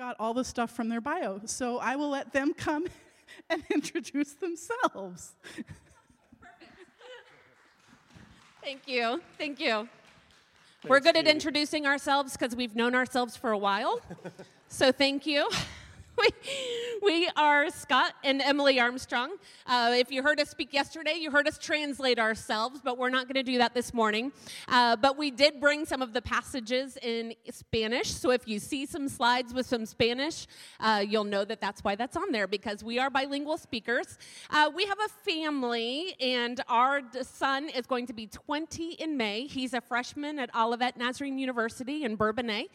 Forgot all the stuff from their bio, so I will let them come and introduce themselves. Thank you. Thank you. We're good at introducing ourselves because we've known ourselves for a while. so thank you. we, are Scott and Emily Armstrong. Uh, if you heard us speak yesterday, you heard us translate ourselves, but we're not going to do that this morning. Uh, but we did bring some of the passages in Spanish. So if you see some slides with some Spanish, uh, you'll know that that's why that's on there because we are bilingual speakers. Uh, we have a family, and our son is going to be 20 in May. He's a freshman at Olivet Nazarene University in Bourbonnais,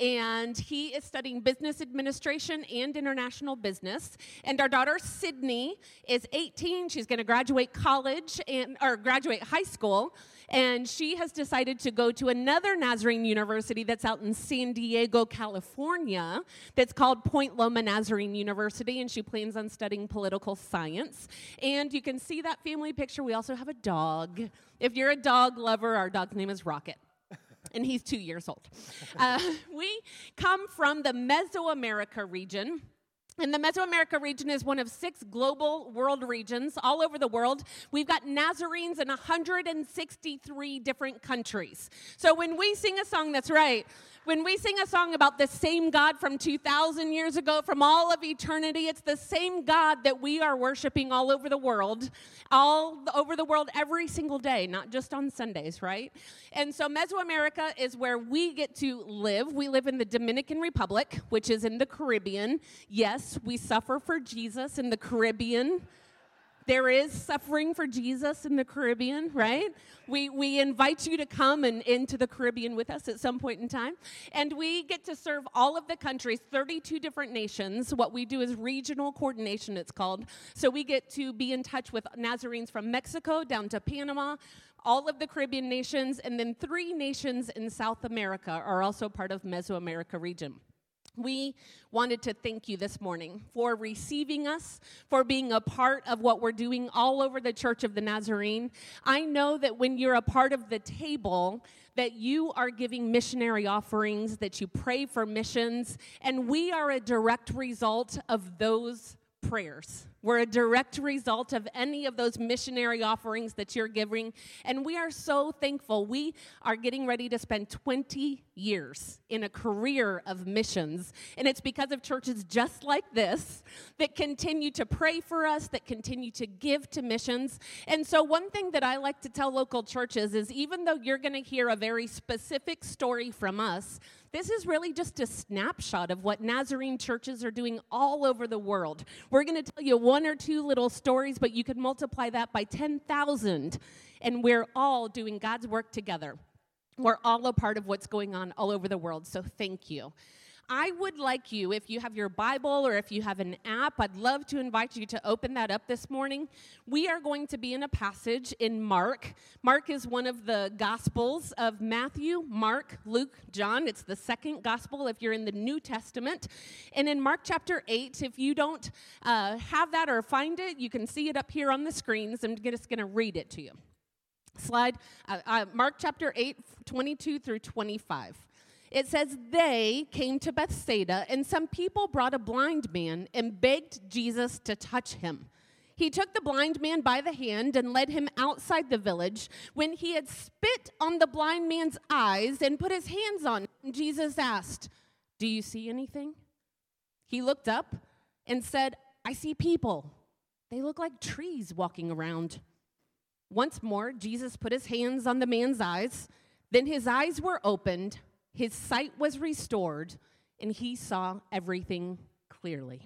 and he is studying business administration and international business. And our daughter Sydney is 18. She's going to graduate college and or graduate high school. And she has decided to go to another Nazarene university that's out in San Diego, California, that's called Point Loma Nazarene University. And she plans on studying political science. And you can see that family picture. We also have a dog. If you're a dog lover, our dog's name is Rocket and he's two years old. Uh, we come from the Mesoamerica region. And the Mesoamerica region is one of six global world regions all over the world. We've got Nazarenes in 163 different countries. So when we sing a song that's right, when we sing a song about the same God from 2,000 years ago, from all of eternity, it's the same God that we are worshiping all over the world, all over the world every single day, not just on Sundays, right? And so Mesoamerica is where we get to live. We live in the Dominican Republic, which is in the Caribbean. Yes, we suffer for Jesus in the Caribbean. There is suffering for Jesus in the Caribbean, right? We, we invite you to come and into the Caribbean with us at some point in time. And we get to serve all of the countries, 32 different nations. What we do is regional coordination, it's called. So we get to be in touch with Nazarenes from Mexico down to Panama, all of the Caribbean nations, and then three nations in South America are also part of Mesoamerica region. We wanted to thank you this morning for receiving us, for being a part of what we're doing all over the Church of the Nazarene. I know that when you're a part of the table, that you are giving missionary offerings, that you pray for missions, and we are a direct result of those prayers. We're a direct result of any of those missionary offerings that you're giving. And we are so thankful. We are getting ready to spend 20 years in a career of missions. And it's because of churches just like this that continue to pray for us, that continue to give to missions. And so, one thing that I like to tell local churches is even though you're going to hear a very specific story from us, this is really just a snapshot of what Nazarene churches are doing all over the world. We're going to tell you one or two little stories, but you could multiply that by 10,000, and we're all doing God's work together. We're all a part of what's going on all over the world, so thank you. I would like you, if you have your Bible or if you have an app, I'd love to invite you to open that up this morning. We are going to be in a passage in Mark. Mark is one of the Gospels of Matthew, Mark, Luke, John. It's the second Gospel if you're in the New Testament. And in Mark chapter 8, if you don't uh, have that or find it, you can see it up here on the screens. I'm just going to read it to you. Slide, uh, uh, Mark chapter 8, 22 through 25. It says, They came to Bethsaida, and some people brought a blind man and begged Jesus to touch him. He took the blind man by the hand and led him outside the village. When he had spit on the blind man's eyes and put his hands on him, Jesus asked, Do you see anything? He looked up and said, I see people. They look like trees walking around. Once more, Jesus put his hands on the man's eyes. Then his eyes were opened his sight was restored, and he saw everything clearly.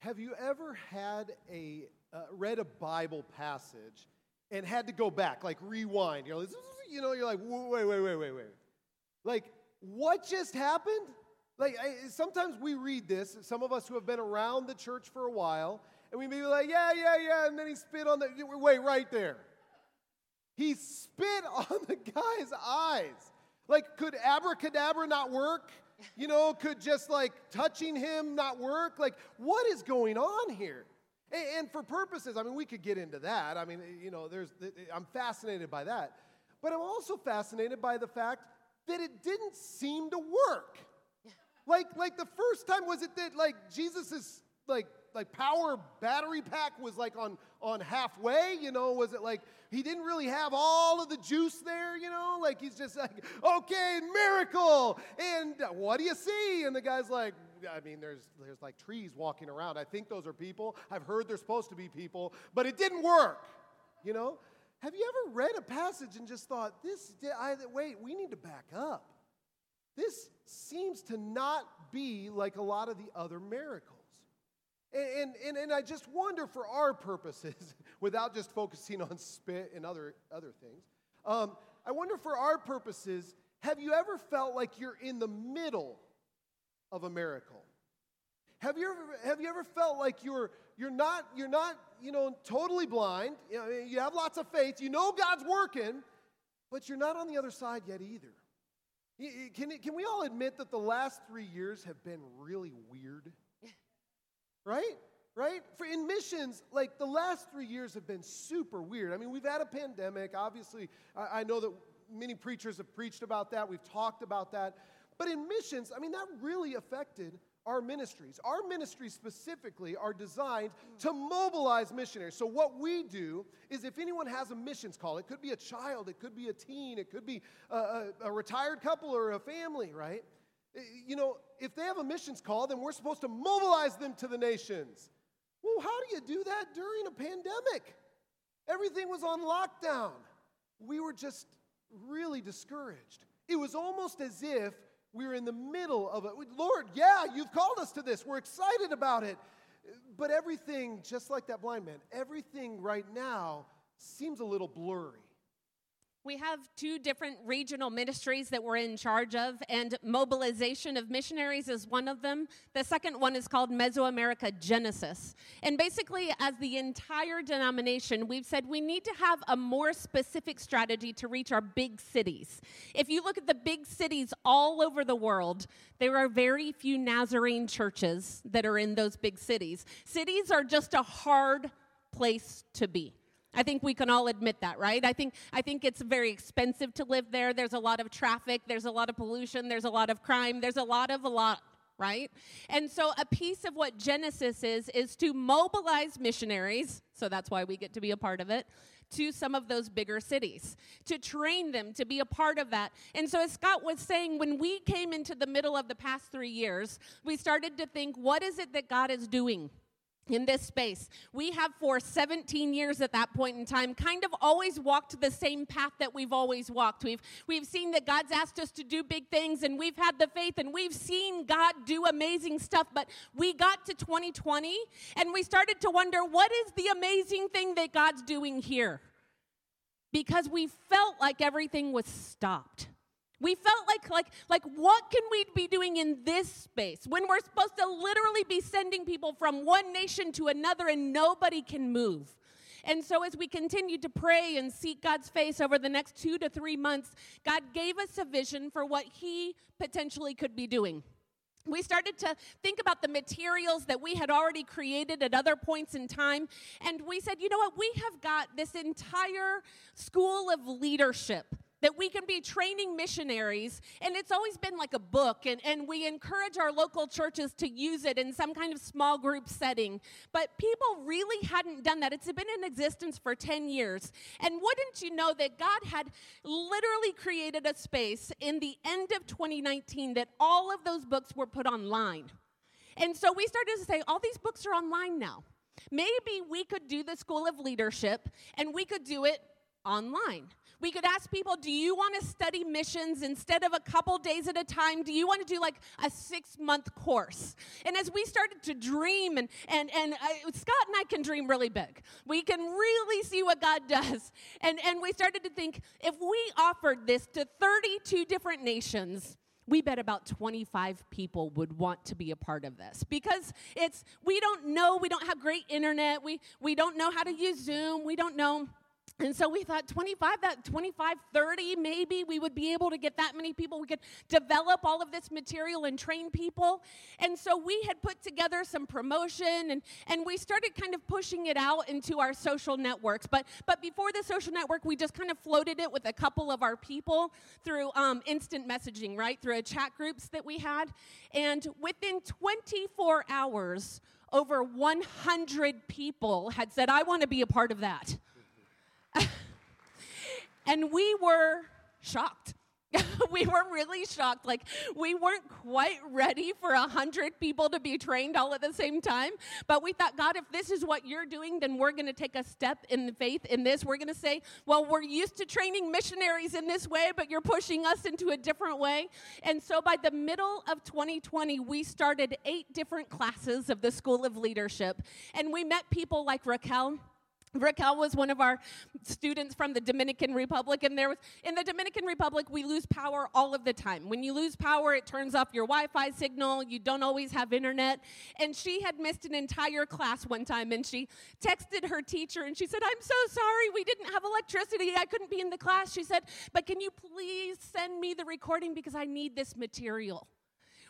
Have you ever had a uh, read a Bible passage and had to go back, like rewind? You're like, you know, you're like, wait, wait, wait, wait, wait. Like, what just happened? Like, I, sometimes we read this, some of us who have been around the church for a while, and we may be like, yeah, yeah, yeah, and then he spit on the, wait, right there. He spit on the guy's eyes. Like, could abracadabra not work? You know, could just like touching him not work? Like, what is going on here? And, and for purposes, I mean, we could get into that. I mean, you know, there's, I'm fascinated by that. But I'm also fascinated by the fact that it didn't seem to work. Like, like the first time was it that like Jesus is like like power battery pack was like on on halfway you know? Was it like he didn't really have all of the juice there you know? Like he's just like okay miracle! And uh, what do you see? And the guy's like i mean there's there's like trees walking around. I think those are people. I've heard they're supposed to be people but it didn't work you know? Have you ever read a passage and just thought this I, wait we need to back up. This seems to not be like a lot of the other miracles and, and, and I just wonder for our purposes, without just focusing on spit and other, other things, um, I wonder for our purposes, have you ever felt like you're in the middle of a miracle? Have you ever, have you ever felt like you're, you're, not, you're not, you know, totally blind? You, know, you have lots of faith. You know God's working, but you're not on the other side yet either. Can, can we all admit that the last three years have been really weird? Right? Right? For in missions, like the last three years have been super weird. I mean, we've had a pandemic. Obviously, I, I know that many preachers have preached about that. We've talked about that. But in missions, I mean, that really affected our ministries. Our ministries specifically are designed to mobilize missionaries. So, what we do is if anyone has a missions call, it could be a child, it could be a teen, it could be a, a, a retired couple or a family, right? Eh, you know, if they have a missions call, then we're supposed to mobilize them to the nations. Well, how do you do that during a pandemic? Everything was on lockdown. We were just really discouraged. It was almost as if we were in the middle of it. Lord, yeah, you've called us to this. We're excited about it. But everything, just like that blind man, everything right now seems a little blurry. We have two different regional ministries that we're in charge of, and mobilization of missionaries is one of them. The second one is called Mesoamerica Genesis. And basically, as the entire denomination, we've said we need to have a more specific strategy to reach our big cities. If you look at the big cities all over the world, there are very few Nazarene churches that are in those big cities. Cities are just a hard place to be. I think we can all admit that, right? I think I think it's very expensive to live there. There's a lot of traffic, there's a lot of pollution, there's a lot of crime, there's a lot of a lot, right? And so a piece of what Genesis is is to mobilize missionaries, so that's why we get to be a part of it, to some of those bigger cities, to train them to be a part of that. And so, as Scott was saying, when we came into the middle of the past three years, we started to think, what is it that God is doing? In this space. We have for 17 years at that point in time kind of always walked the same path that we've always walked. We've we've seen that God's asked us to do big things and we've had the faith and we've seen God do amazing stuff, but we got to 2020 and we started to wonder what is the amazing thing that God's doing here? Because we felt like everything was stopped. We felt like, like, like, what can we be doing in this space when we're supposed to literally be sending people from one nation to another and nobody can move? And so, as we continued to pray and seek God's face over the next two to three months, God gave us a vision for what He potentially could be doing. We started to think about the materials that we had already created at other points in time. And we said, you know what? We have got this entire school of leadership that we can be training missionaries. And it's always been like a book, and, and we encourage our local churches to use it in some kind of small group setting. But people really hadn't done that. It's been in existence for 10 years. And wouldn't you know that God had literally created a space in the end of 2019 that all of those books were put online? And so we started to say, all these books are online now. Maybe we could do the School of Leadership and we could do it online. We could ask people, do you want to study missions instead of a couple days at a time? Do you want to do like a six month course? And as we started to dream, and, and, and uh, Scott and I can dream really big, we can really see what God does. And, and we started to think if we offered this to 32 different nations, we bet about 25 people would want to be a part of this because it's we don't know we don't have great internet we we don't know how to use zoom we don't know and so we thought 25, that 25, 30, maybe we would be able to get that many people. We could develop all of this material and train people. And so we had put together some promotion and, and we started kind of pushing it out into our social networks. But, but before the social network, we just kind of floated it with a couple of our people through um, instant messaging, right? Through a chat groups that we had. And within 24 hours, over 100 people had said, I want to be a part of that. and we were shocked. we were really shocked. Like, we weren't quite ready for a hundred people to be trained all at the same time. But we thought, God, if this is what you're doing, then we're going to take a step in faith in this. We're going to say, well, we're used to training missionaries in this way, but you're pushing us into a different way. And so by the middle of 2020, we started eight different classes of the School of Leadership. And we met people like Raquel Raquel was one of our students from the Dominican Republic, and there was in the Dominican Republic we lose power all of the time. When you lose power, it turns off your Wi-Fi signal. You don't always have internet. And she had missed an entire class one time, and she texted her teacher, and she said, "I'm so sorry, we didn't have electricity. I couldn't be in the class." She said, "But can you please send me the recording because I need this material."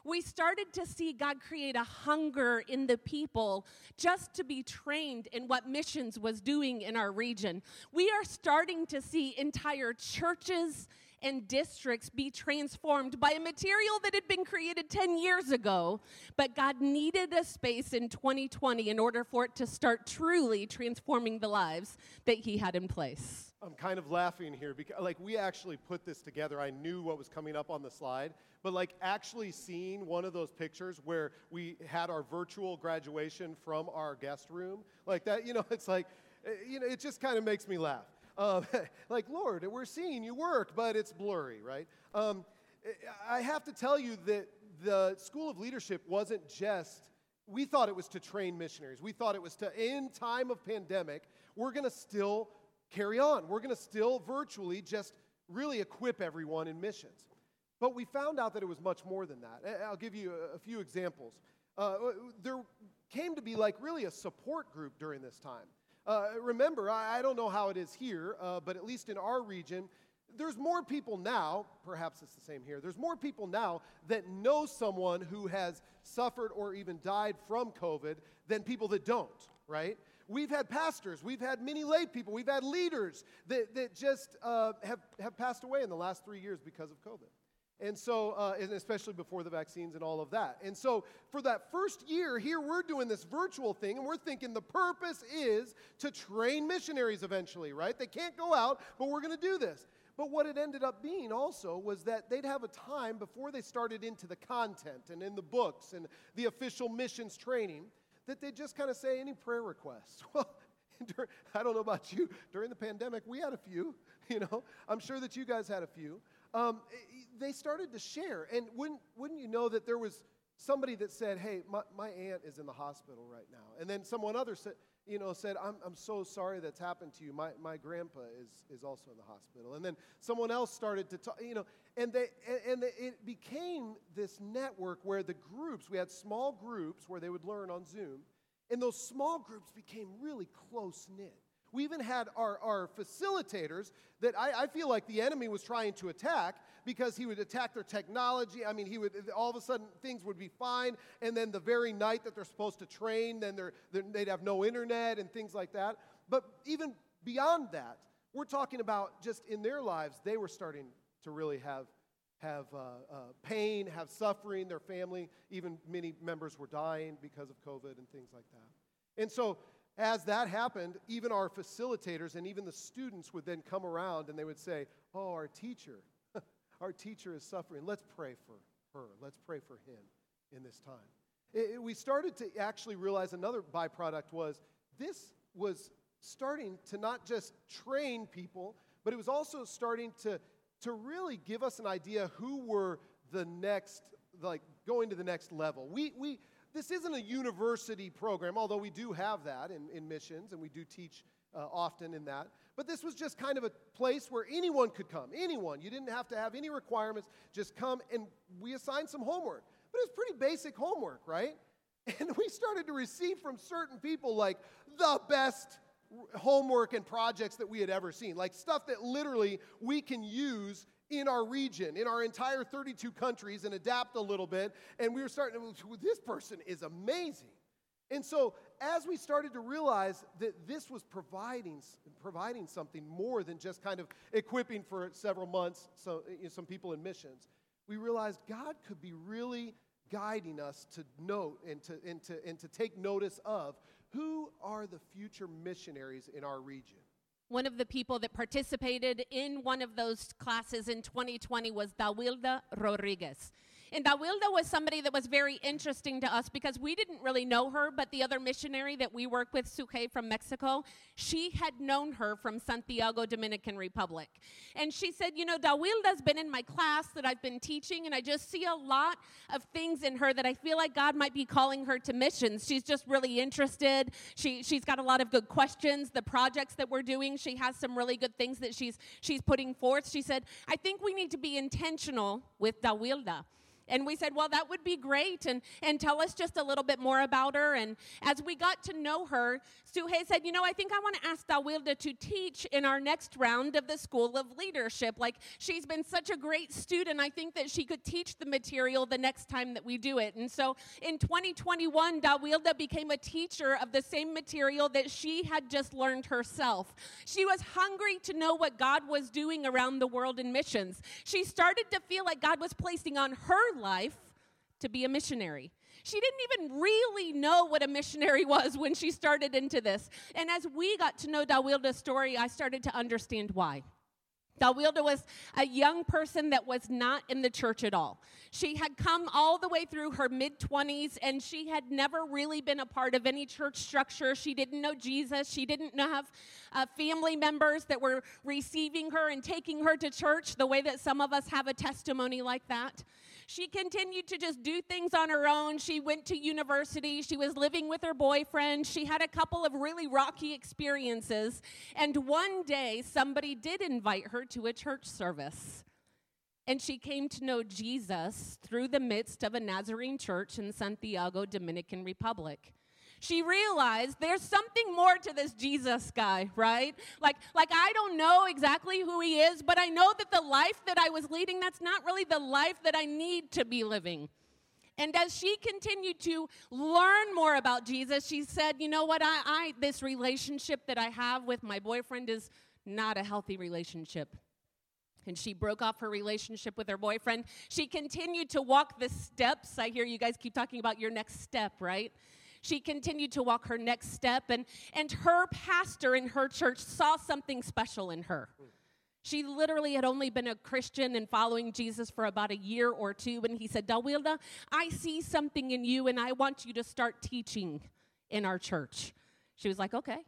We started to see God create a hunger in the people just to be trained in what missions was doing in our region. We are starting to see entire churches and districts be transformed by a material that had been created 10 years ago, but God needed a space in 2020 in order for it to start truly transforming the lives that He had in place. I'm kind of laughing here because, like, we actually put this together. I knew what was coming up on the slide, but, like, actually seeing one of those pictures where we had our virtual graduation from our guest room, like that, you know, it's like, eh, you know, it just kind of makes me laugh. Um, like, Lord, we're seeing you work, but it's blurry, right? Um, eh, I have to tell you that the School of Leadership wasn't just, we thought it was to train missionaries. We thought it was to, in time of pandemic, we're going to still carry on. We're going to still virtually just really equip everyone in missions. But we found out that it was much more than that. I'll give you a, few examples. Uh, there came to be like really a support group during this time. Uh, remember, I, I, don't know how it is here, uh, but at least in our region, there's more people now, perhaps it's the same here, there's more people now that know someone who has suffered or even died from COVID than people that don't, right? We've had pastors, we've had many lay people, we've had leaders that, that just uh, have, have passed away in the last three years because of COVID. And so, uh, and especially before the vaccines and all of that. And so, for that first year, here we're doing this virtual thing, and we're thinking the purpose is to train missionaries eventually, right? They can't go out, but we're going to do this. But what it ended up being also was that they'd have a time before they started into the content and in the books and the official missions training that they'd just kind of say any prayer requests. Well, I don't know about you. During the pandemic, we had a few. You know, I'm sure that you guys had a few. Um, they started to share, and wouldn't wouldn't you know that there was somebody that said, "Hey, my, my aunt is in the hospital right now," and then someone other said, you know, said, I'm, I'm so sorry that's happened to you. My, my grandpa is, is also in the hospital. And then someone else started to talk, you know, and, they, and, and it became this network where the groups, we had small groups where they would learn on Zoom, and those small groups became really close knit. We even had our, our facilitators that I, I feel like the enemy was trying to attack because he would attack their technology. I mean, he would all of a sudden things would be fine, and then the very night that they're supposed to train, then they're, they'd have no internet and things like that. But even beyond that, we're talking about just in their lives, they were starting to really have have uh, uh, pain, have suffering, their family, even many members were dying because of COVID and things like that. And so as that happened, even our facilitators and even the students would then come around and they would say, Oh, our teacher, our teacher is suffering. Let's pray for her. Let's pray for him in this time. It, it, we started to actually realize another byproduct was this was starting to not just train people, but it was also starting to, to really give us an idea who were the next, like going to the next level. We, we, this isn't a university program, although we do have that in, in missions and we do teach uh, often in that. But this was just kind of a place where anyone could come. Anyone. You didn't have to have any requirements. Just come, and we assigned some homework. But it was pretty basic homework, right? And we started to receive from certain people like the best homework and projects that we had ever seen, like stuff that literally we can use in our region, in our entire 32 countries, and adapt a little bit. And we were starting to, this person is amazing. And so, as we started to realize that this was providing, providing something more than just kind of equipping for several months so, you know, some people in missions, we realized God could be really guiding us to note and to, and, to, and to take notice of who are the future missionaries in our region. One of the people that participated in one of those classes in 2020 was Dawilda Rodriguez. And Dawilda was somebody that was very interesting to us because we didn't really know her, but the other missionary that we work with, Suke from Mexico, she had known her from Santiago, Dominican Republic. And she said, You know, Dawilda's been in my class that I've been teaching, and I just see a lot of things in her that I feel like God might be calling her to missions. She's just really interested. She, she's got a lot of good questions. The projects that we're doing, she has some really good things that she's, she's putting forth. She said, I think we need to be intentional with Dawilda. And we said, well, that would be great. And, and tell us just a little bit more about her. And as we got to know her, Suhei said, you know, I think I want to ask Dawilda to teach in our next round of the School of Leadership. Like, she's been such a great student. I think that she could teach the material the next time that we do it. And so in 2021, Dawilda became a teacher of the same material that she had just learned herself. She was hungry to know what God was doing around the world in missions. She started to feel like God was placing on life to be a missionary. She didn't even really know what a missionary was when she started into this. And as we got to know Dawilda's story, I started to understand why. Dawilda was a young person that was not in the church at all. She had come all the way through her mid 20s and she had never really been a part of any church structure. She didn't know Jesus. She didn't have uh, family members that were receiving her and taking her to church the way that some of us have a testimony like that. She continued to just do things on her own. She went to university. She was living with her boyfriend. She had a couple of really rocky experiences. And one day, somebody did invite her to a church service. And she came to know Jesus through the midst of a Nazarene church in Santiago, Dominican Republic she realized there's something more to this Jesus guy, right? Like, like I don't know exactly who he is, but I know that the life that I was leading, that's not really the life that I need to be living. And as she continued to learn more about Jesus, she said, You know what? I, I, this relationship that I have with my boyfriend is not a healthy relationship. And she broke off her relationship with her boyfriend. She continued to walk the steps. I hear you guys keep talking about your next step, right? She continued to walk her next step, and, and her pastor in her church saw something special in her. She literally had only been a Christian and following Jesus for about a year or two, and he said, Dawilda, I see something in you, and I want you to start teaching in our church. She was like, okay.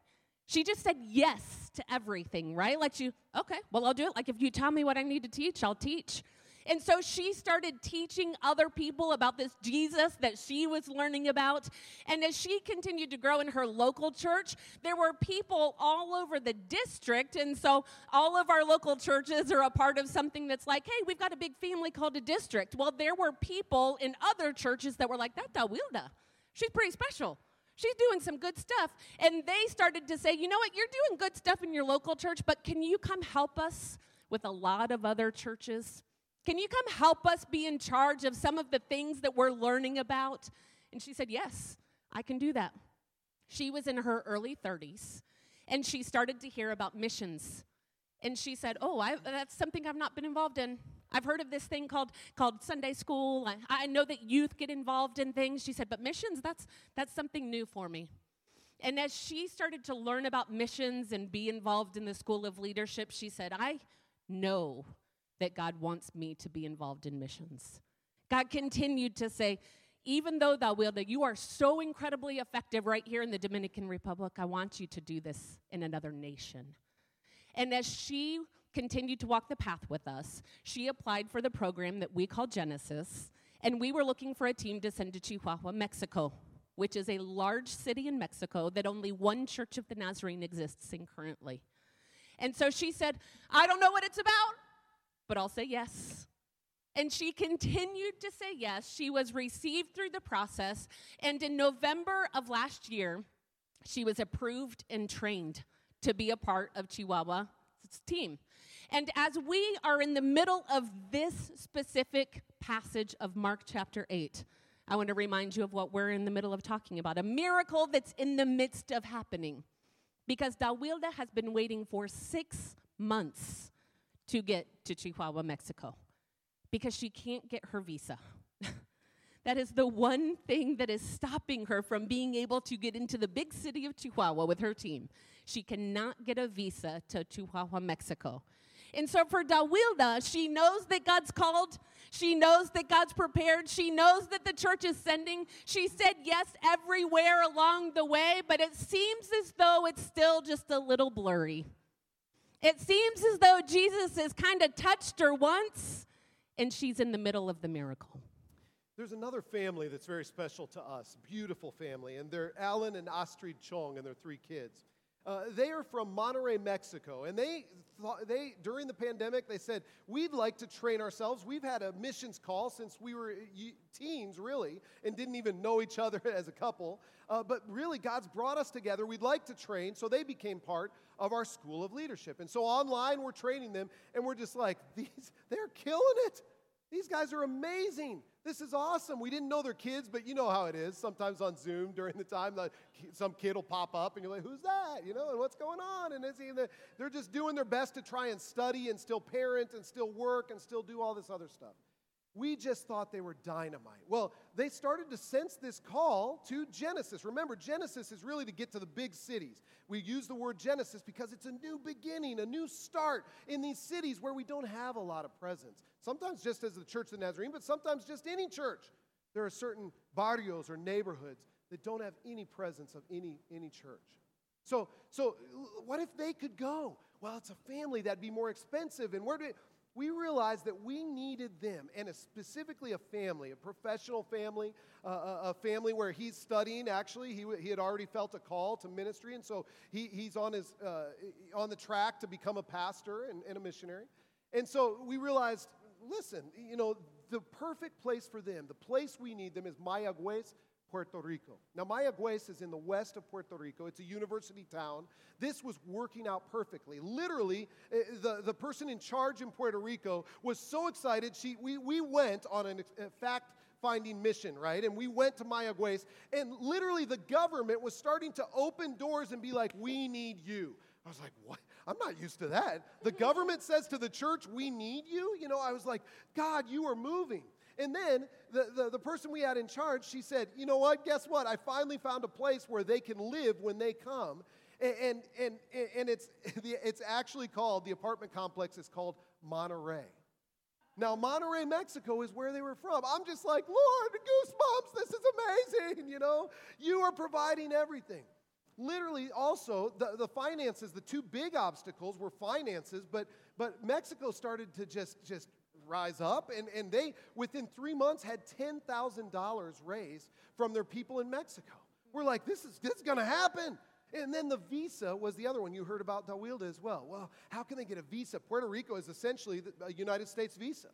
She just said yes to everything, right? Like, you, okay, well, I'll do it. Like, if you tell me what I need to teach, I'll teach. And so she started teaching other people about this Jesus that she was learning about. And as she continued to grow in her local church, there were people all over the district. And so all of our local churches are a part of something that's like, hey, we've got a big family called a district. Well, there were people in other churches that were like, that Dawilda, she's pretty special she's doing some good stuff. And they started to say, you know what, you're doing good stuff in your local church, but can you come help us with a lot of other churches? Can you come help us be in charge of some of the things that we're learning about? And she said, Yes, I can do that. She was in her early 30s and she started to hear about missions. And she said, Oh, I, that's something I've not been involved in. I've heard of this thing called, called Sunday school. I, I know that youth get involved in things. She said, But missions, that's, that's something new for me. And as she started to learn about missions and be involved in the school of leadership, she said, I know that God wants me to be involved in missions. God continued to say, even though Dawilda, you are so incredibly effective right here in the Dominican Republic, I want you to do this in another nation. And as she continued to walk the path with us, she applied for the program that we call Genesis, and we were looking for a team to send to Chihuahua, Mexico. which is a large city in Mexico that only one Church of the Nazarene exists in currently. And so she said, I don't know what it's about, but I'll say yes. And she continued to say yes. She was received through the process. And in November of last year, she was approved and trained to be a part of Chihuahua's team. And as we are in the middle of this specific passage of Mark chapter 8, I want to remind you of what we're in the middle of talking about a miracle that's in the midst of happening. Because Dawilda has been waiting for six months to get to Chihuahua, Mexico because she can't get her visa. that is the one thing that is stopping her from being able to get into the big city of Chihuahua with her team. She cannot get a visa to Chihuahua, Mexico. And so for Dawilda, she knows that God's called. She knows that God's prepared. She knows that the church is sending. She said yes everywhere along the way, but it seems as though it's still just a little blurry. It seems as though Jesus has kind of touched her once and she's in the middle of the miracle. There's another family that's very special to us, beautiful family, and they're Alan and Astrid Chong and their three kids. Uh, they are from Monterrey, Mexico, and they thought, they during the pandemic they said we'd like to train ourselves. We've had a missions call since we were teens, really, and didn't even know each other as a couple. Uh, but really, God's brought us together. We'd like to train, so they became part of our school of leadership. And so online, we're training them, and we're just like, these they're killing it. These guys are amazing. This is awesome. We didn't know their kids, but you know how it is. Sometimes on Zoom during the time, some kid will pop up and you're like, who's that? You know, and what's going on? And is he the, they're just doing their best to try and study and still parent and still work and still do all this other stuff. We just thought they were dynamite. Well, they started to sense this call to Genesis. Remember, Genesis is really to get to the big cities. We use the word Genesis because it's a new beginning, a new start in these cities where we don't have a lot of presence. Sometimes just as the Church of the Nazarene, but sometimes just any church. There are certain barrios or neighborhoods that don't have any presence of any, any church. So, so what if they could go? Well, it's a family that'd be more expensive. And where do we realized that we needed them, and specifically a family, a professional family, uh, a, a, family where he's studying. Actually, he, he had already felt a call to ministry, and so he, he's on, his, uh, on the track to become a pastor and, and a missionary. And so we realized listen, you know, the perfect place for them, the place we need them is Mayagüez, Puerto Rico. Now, Mayagüez is in the west of Puerto Rico. It's a university town. This was working out perfectly. Literally, eh, the, the person in charge in Puerto Rico was so excited. She, we, we went on a fact finding mission, right? And we went to Mayagüez, and literally the government was starting to open doors and be like, We need you. I was like, What? I'm not used to that. The government says to the church, We need you. You know, I was like, God, you are moving. And then the, the, the, person we had in charge, she said, You know what? Guess what? I finally found a place where they can live when they come. And, and, and, and it's, it's actually called, the apartment complex is called Monterey. Now, Monterrey, Mexico is where they were from. I'm just like, Lord, goosebumps, this is amazing, you know? You are providing everything. Literally, also, the, the finances, the two big obstacles were finances, but, but Mexico started to just, just rise up, and, and they, within three months, had $10,000 raised from their people in Mexico. We're like, this is, this is going to happen. And then the visa was the other one you heard about Dawilda as well. Well, how can they get a visa? Puerto Rico is essentially a United States visa.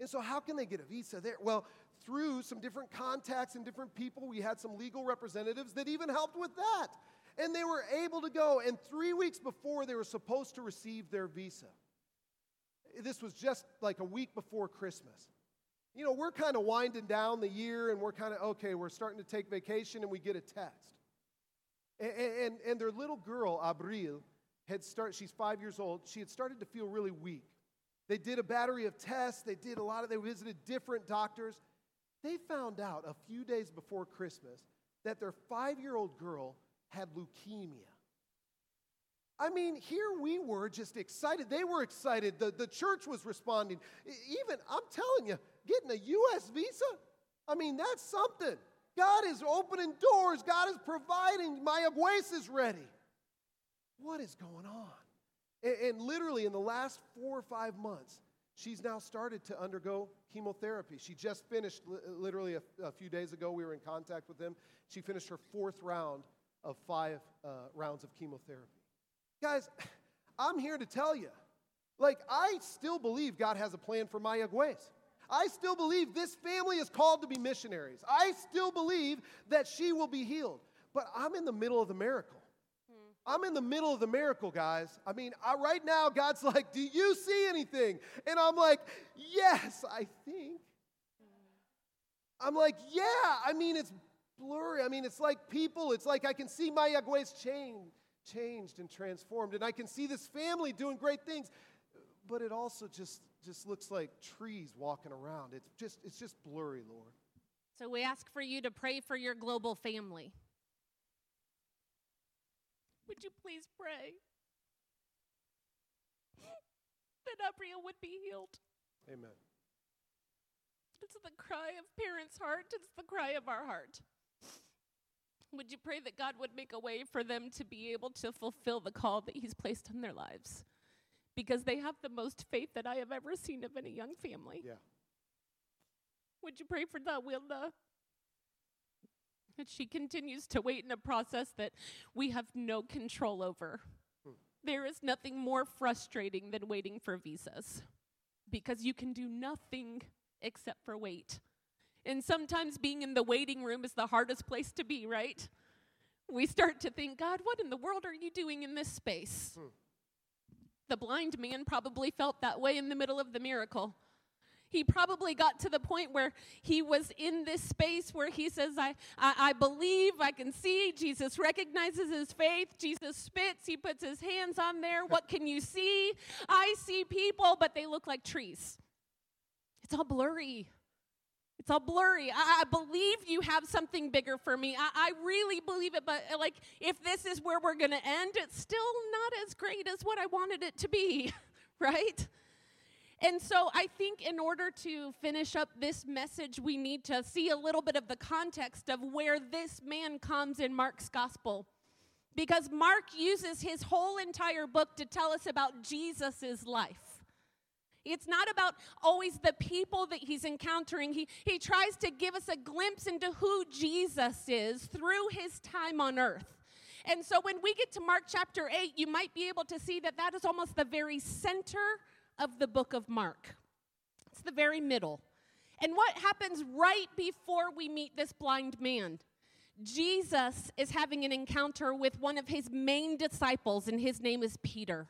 And so, how can they get a visa there? Well, through some different contacts and different people, we had some legal representatives that even helped with that. And they were able to go. And three weeks before they were supposed to receive their visa, this was just like a week before Christmas. You know, we're kind of winding down the year and we're kind of, okay, we're starting to take vacation and we get a text. And, and, and their little girl, Abril, had started, she's five years old, she had started to feel really weak. They did a battery of tests, they did a lot of, they visited different doctors. They found out a few days before Christmas that their five year old girl had leukemia. I mean, here we were just excited. They were excited. The, the church was responding. Even, I'm telling you, getting a U.S. visa, I mean, that's something. God is opening doors, God is providing. Mayagüez is ready. What is going on? And, and literally, in the last four or five months, she's now started to undergo chemotherapy. She just finished, literally a, a few days ago, we were in contact with them. She finished her fourth round of five uh, rounds of chemotherapy. Guys, I'm here to tell you, like, I still believe God has a plan for my Mayagüez. I still believe this family is called to be missionaries. I still believe that she will be healed. But I'm in the middle of the miracle. Hmm. I'm in the middle of the miracle, guys. I mean, I, right now, God's like, Do you see anything? And I'm like, Yes, I think. Hmm. I'm like, Yeah, I mean, it's blurry. I mean, it's like people, it's like I can see my Mayagüez change, changed and transformed, and I can see this family doing great things. But it also just, just looks like trees walking around. It's just, it's just blurry, Lord. So we ask for you to pray for your global family. Would you please pray that Abril would be healed? Amen. It's the cry of parents' heart, it's the cry of our heart. Would you pray that God would make a way for them to be able to fulfill the call that He's placed on their lives? Because they have the most faith that I have ever seen of any young family. Yeah. Would you pray for Dawilda? That she continues to wait in a process that we have no control over. Hmm. There is nothing more frustrating than waiting for visas because you can do nothing except for wait. And sometimes being in the waiting room is the hardest place to be, right? We start to think, God, what in the world are you doing in this space? Hmm. The blind man probably felt that way in the middle of the miracle. He probably got to the point where he was in this space where he says, I, I, I, believe, I can see. Jesus recognizes his faith. Jesus spits, he puts his hands on there. What can you see? I see people, but they look like trees. It's all blurry. It's all blurry. I, I believe you have something bigger for me. I, I really believe it, but uh, like if this is where we're going to end, it's still not as great as what I wanted it to be, right? And so I think in order to finish up this message, we need to see a little bit of the context of where this man comes in Mark's gospel. Because Mark uses his whole entire book to tell us about Jesus' life. It's not about always the people that he's encountering. He, he tries to give us a glimpse into who Jesus is through his time on earth. And so when we get to Mark chapter 8, you might be able to see that that is almost the very center of the book of Mark. It's the very middle. And what happens right before we meet this blind man? Jesus is having an encounter with one of his main disciples, and his name is Peter.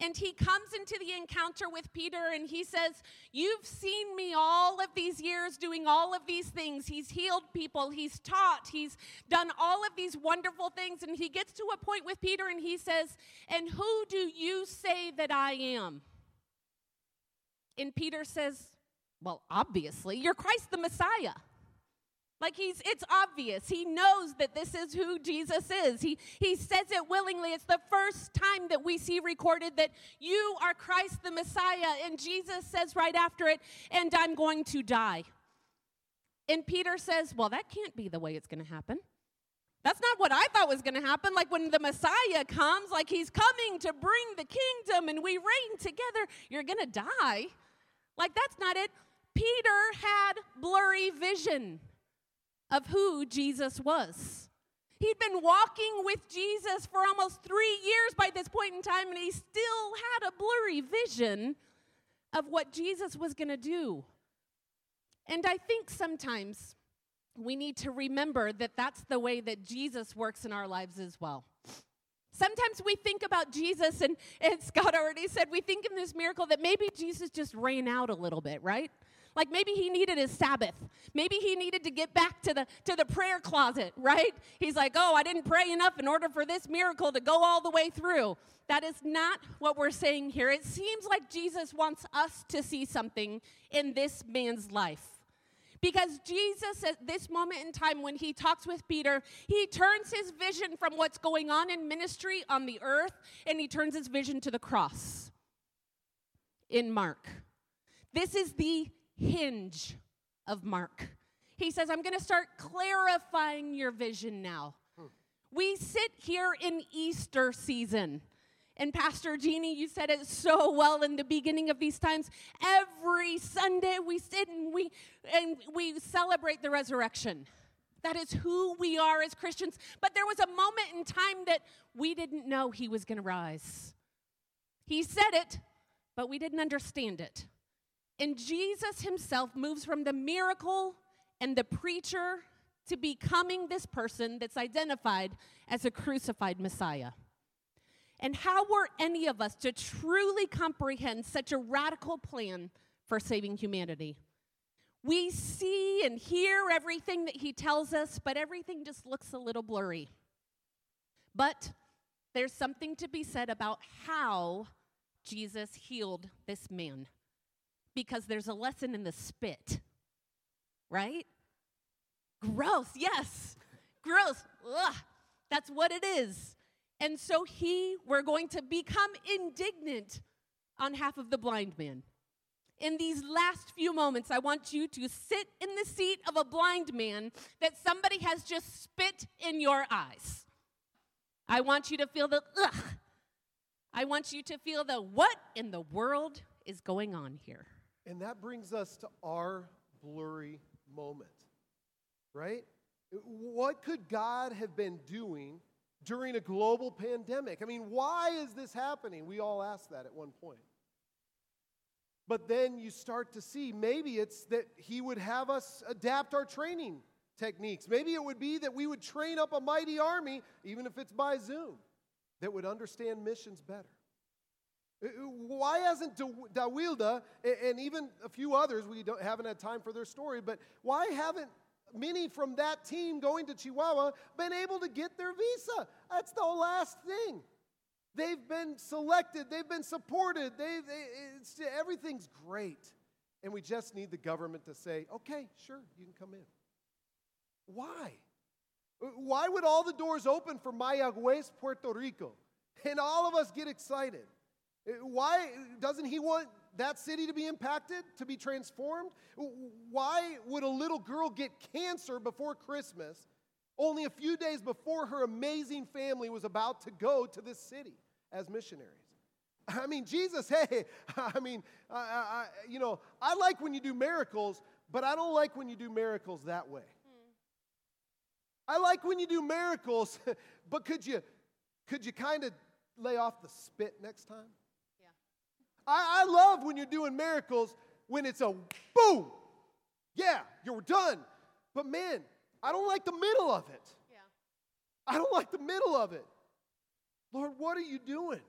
And he comes into the encounter with Peter and he says, You've seen me all of these years doing all of these things. He's healed people, he's taught, he's done all of these wonderful things. And he gets to a point with Peter and he says, And who do you say that I am? And Peter says, Well, obviously, you're Christ the Messiah. Like he's it's obvious. He knows that this is who Jesus is. He he says it willingly. It's the first time that we see recorded that you are Christ the Messiah and Jesus says right after it, "And I'm going to die." And Peter says, "Well, that can't be the way it's going to happen." That's not what I thought was going to happen. Like when the Messiah comes, like he's coming to bring the kingdom and we reign together, you're going to die. Like that's not it. Peter had blurry vision of who Jesus was. He'd been walking with Jesus for almost three years by this point in time, and he still had a blurry vision of what Jesus was going to do. And I think sometimes we need to remember that that's the way that Jesus works in our lives as well. Sometimes we think about Jesus, and, and Scott already said, we think in this miracle that maybe Jesus just ran out a little bit, right? Like maybe he needed his Sabbath. Maybe he needed to get back to the to the prayer closet, right? He's like, "Oh, I didn't pray enough in order for this miracle to go all the way through." That is not what we're saying here. It seems like Jesus wants us to see something in this man's life. Because Jesus, at this moment in time, when he talks with Peter, he turns his vision from what's going on in ministry on the earth and he turns his vision to the cross in Mark. This is the hinge of Mark. He says, I'm going to start clarifying your vision now. We sit here in Easter season. And Pastor Jeannie, you said it so well in the beginning of these times. Every Sunday we sit and we and we celebrate the resurrection. That is who we are as Christians. But there was a moment in time that we didn't know he was going to rise. He said it, but we didn't understand it. And Jesus himself moves from the miracle and the preacher to becoming this person that's identified as a crucified Messiah. And how were any of us to truly comprehend such a radical plan for saving humanity? We see and hear everything that he tells us, but everything just looks a little blurry. But there's something to be said about how Jesus healed this man because there's a lesson in the spit, right? Gross, yes. Gross. Ugh. That's what it is. And so he, we're going to become indignant on half of the blind man. In these last few moments, I want you to sit in the seat of a blind man that somebody has just spit in your eyes. I want you to feel the ugh. I want you to feel the what in the world is going on here. And that brings us to our blurry moment, right? What could God have been doing during a global pandemic? I mean, why is this happening? We all asked that at one point. But then you start to see maybe it's that He would have us adapt our training techniques. Maybe it would be that we would train up a mighty army, even if it's by Zoom, that would understand missions better. Uh, uh, why hasn't Dawilda and even a few others, we haven't had time for their story, but why haven't many from that team going to Chihuahua been able to get their visa? That's the last thing. They've been selected, they've been supported, they, they everything's great. And we just need the government to say, okay, sure, you can come in. Why? Uh, why would all the doors open for Mayagüez, Puerto Rico? And all of us get excited. Why doesn't he want that city to be impacted, to be transformed? Why would a little girl get cancer before Christmas, only a few days before her amazing family was about to go to this city as missionaries? I mean, Jesus, hey, I mean, I, I, you know, I like when you do miracles, but I don't like when you do miracles that way. Hmm. I like when you do miracles, but could you, could you kind of lay off the spit next time? I, I love when you're doing miracles when it's a boom. Yeah, you're done. But man, I don't like the middle of it. Yeah. I don't like the middle of it. Lord, what are you doing?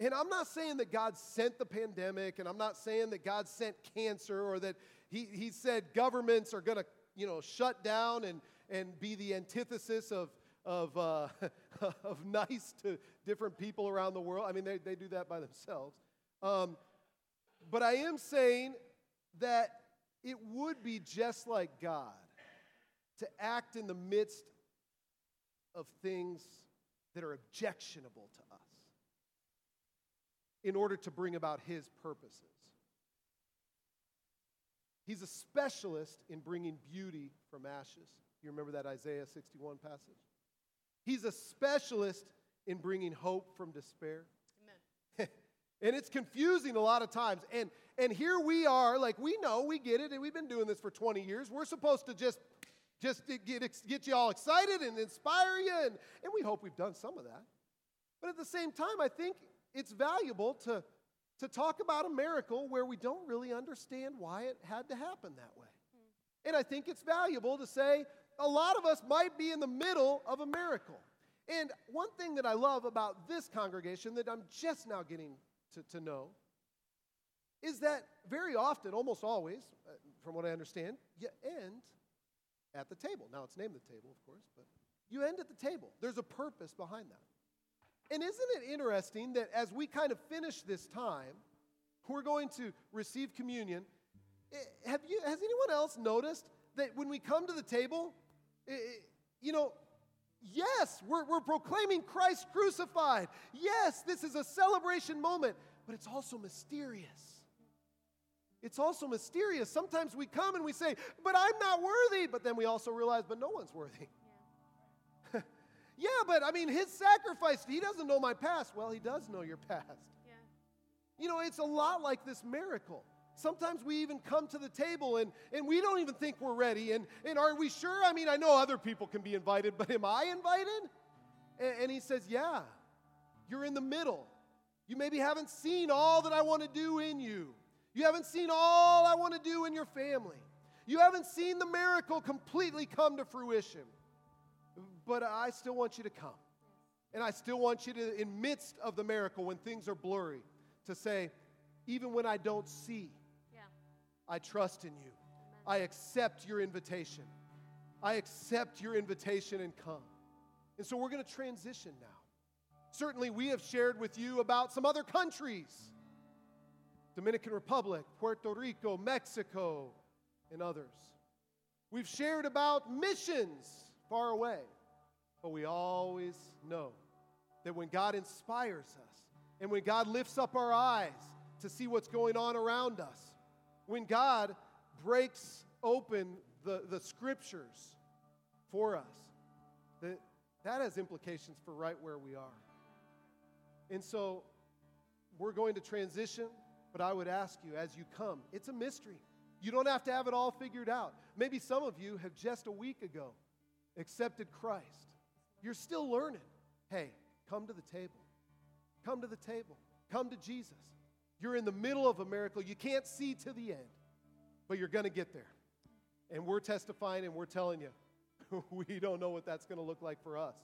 And I'm not saying that God sent the pandemic, and I'm not saying that God sent cancer or that He, he said governments are going to, you know, shut down and, and be the antithesis of, of, uh, of nice to different people around the world. I mean, they, they do that by themselves. Um, but I am saying that it would be just like God to act in the midst of things that are objectionable to us in order to bring about His purposes. He's a specialist in bringing beauty from ashes. You remember that Isaiah 61 passage? He's a specialist in bringing hope from despair. And it's confusing a lot of times. And, and here we are, like we know, we get it, and we've been doing this for 20 years. We're supposed to just, just get, get you all excited and inspire you, and, and we hope we've done some of that. But at the same time, I think it's valuable to, to talk about a miracle where we don't really understand why it had to happen that way. Hmm. And I think it's valuable to say a lot of us might be in the middle of a miracle. And one thing that I love about this congregation that I'm just now getting to, to know is that very often, almost always, uh, from what I understand, you end at the table. Now, it's named the table, of course, but you end at the table. There's a purpose behind that. And isn't it interesting that as we kind of finish this time, we're going to receive communion. Eh, have you, has anyone else noticed that when we come to the table, it, eh, eh, you know, Yes, we're, we're proclaiming Christ crucified. Yes, this is a celebration moment, but it's also mysterious. It's also mysterious. Sometimes we come and we say, But I'm not worthy. But then we also realize, But no one's worthy. Yeah. Yeah, but I mean, his sacrifice, he doesn't know my past. Well, he does know your past. Yeah. You know, it's a lot like this miracle. Sometimes we even come to the table and, and we don't even think we're ready. And, and are we sure? I mean, I know other people can be invited, but am I invited? And, and he says, Yeah, you're in the middle. You maybe haven't seen all that I want to do in you. You haven't seen all I want to do in your family. You haven't seen the miracle completely come to fruition. But I still want you to come. And I still want you to, in midst of the miracle, when things are blurry, to say, even when I don't see. I trust in you. I accept your invitation. I accept your invitation and come. And so we're going to transition now. Certainly, we have shared with you about some other countries Dominican Republic, Puerto Rico, Mexico, and others. We've shared about missions far away, but we always know that when God inspires us and when God lifts up our eyes to see what's going on around us, when God breaks open the, the scriptures for us, that, that has implications for right where we are. And so we're going to transition, but I would ask you as you come, it's a mystery. You don't have to have it all figured out. Maybe some of you have just a week ago accepted Christ. You're still learning. Hey, come to the table. Come to the table. Come to Jesus. You're in the middle of a miracle. You can't see to the end, but you're going to get there. And we're testifying and we're telling you, we don't know what that's going to look like for us,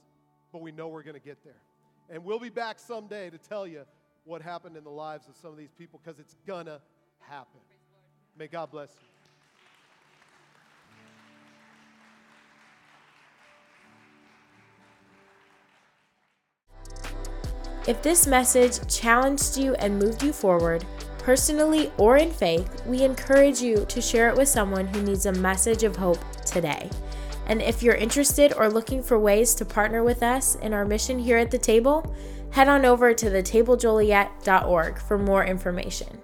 but we know we're going to get there. And we'll be back someday to tell you what happened in the lives of some of these people because it's going to happen. May God bless you. If this message challenged you and moved you forward, personally or in faith, we encourage you to share it with someone who needs a message of hope today. And if you're interested or looking for ways to partner with us in our mission here at the table, head on over to thetablejoliet.org for more information.